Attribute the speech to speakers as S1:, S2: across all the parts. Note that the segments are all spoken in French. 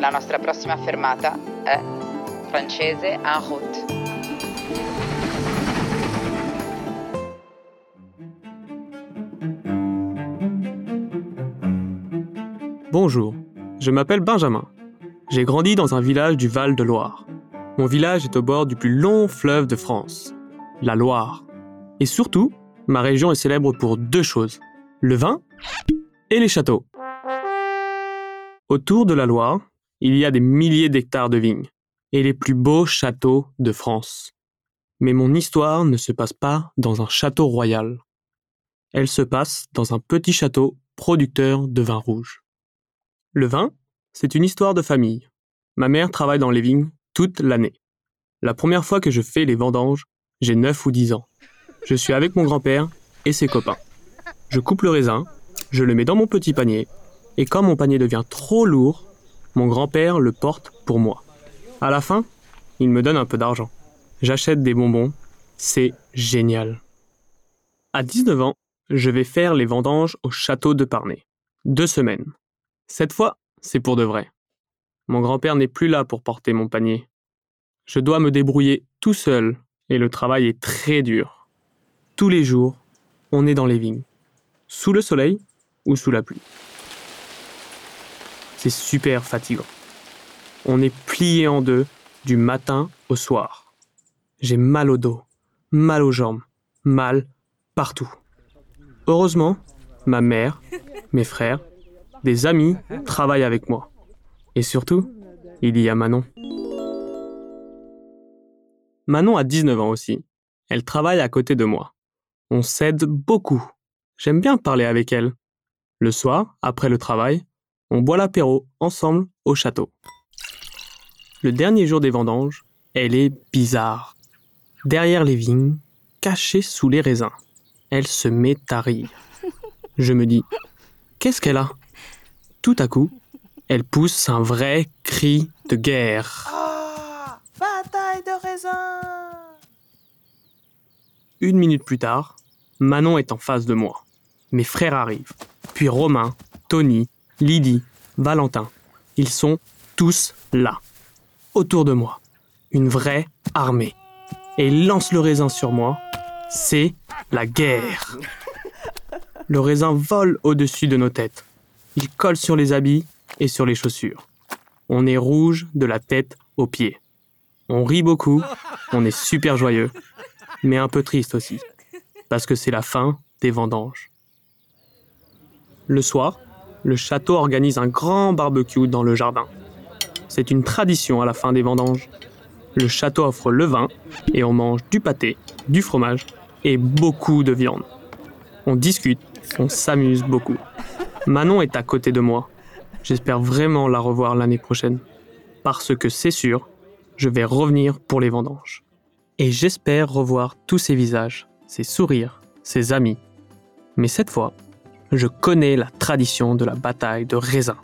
S1: La nostra prossima fermata è Francese en route.
S2: Bonjour, je m'appelle Benjamin. J'ai grandi dans un village du Val-de-Loire. Mon village est au bord du plus long fleuve de France, la Loire. Et surtout, ma région est célèbre pour deux choses, le vin et les châteaux. Autour de la Loire, il y a des milliers d'hectares de vignes et les plus beaux châteaux de France. Mais mon histoire ne se passe pas dans un château royal. Elle se passe dans un petit château producteur de vin rouge. Le vin, c'est une histoire de famille. Ma mère travaille dans les vignes toute l'année. La première fois que je fais les vendanges, j'ai 9 ou 10 ans. Je suis avec mon grand-père et ses copains. Je coupe le raisin, je le mets dans mon petit panier et quand mon panier devient trop lourd, mon grand-père le porte pour moi. À la fin, il me donne un peu d'argent. J'achète des bonbons. C'est génial. À 19 ans, je vais faire les vendanges au château de Parnay. Deux semaines. Cette fois, c'est pour de vrai. Mon grand-père n'est plus là pour porter mon panier. Je dois me débrouiller tout seul et le travail est très dur. Tous les jours, on est dans les vignes, sous le soleil ou sous la pluie. C'est super fatigant. On est plié en deux du matin au soir. J'ai mal au dos, mal aux jambes, mal partout. Heureusement, ma mère, mes frères, des amis travaillent avec moi. Et surtout, il y a Manon. Manon a 19 ans aussi. Elle travaille à côté de moi. On s'aide beaucoup. J'aime bien parler avec elle. Le soir, après le travail, on boit l'apéro ensemble au château. Le dernier jour des vendanges, elle est bizarre. Derrière les vignes, cachée sous les raisins, elle se met à rire. Je me dis, qu'est-ce qu'elle a? Tout à coup, elle pousse un vrai cri de guerre.
S3: Ah Bataille de raisins
S2: Une minute plus tard, Manon est en face de moi. Mes frères arrivent. Puis Romain, Tony, Lydie, Valentin. Ils sont tous là, autour de moi. Une vraie armée. Et ils lancent le raisin sur moi. C'est la guerre. Le raisin vole au-dessus de nos têtes. Il colle sur les habits et sur les chaussures. On est rouge de la tête aux pieds. On rit beaucoup, on est super joyeux, mais un peu triste aussi, parce que c'est la fin des vendanges. Le soir, le château organise un grand barbecue dans le jardin. C'est une tradition à la fin des vendanges. Le château offre le vin et on mange du pâté, du fromage et beaucoup de viande. On discute, on s'amuse beaucoup. Manon est à côté de moi. J'espère vraiment la revoir l'année prochaine. Parce que c'est sûr, je vais revenir pour les vendanges. Et j'espère revoir tous ses visages, ses sourires, ses amis. Mais cette fois, je connais la tradition de la bataille de raisin.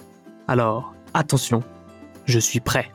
S2: Alors, attention, je suis prêt.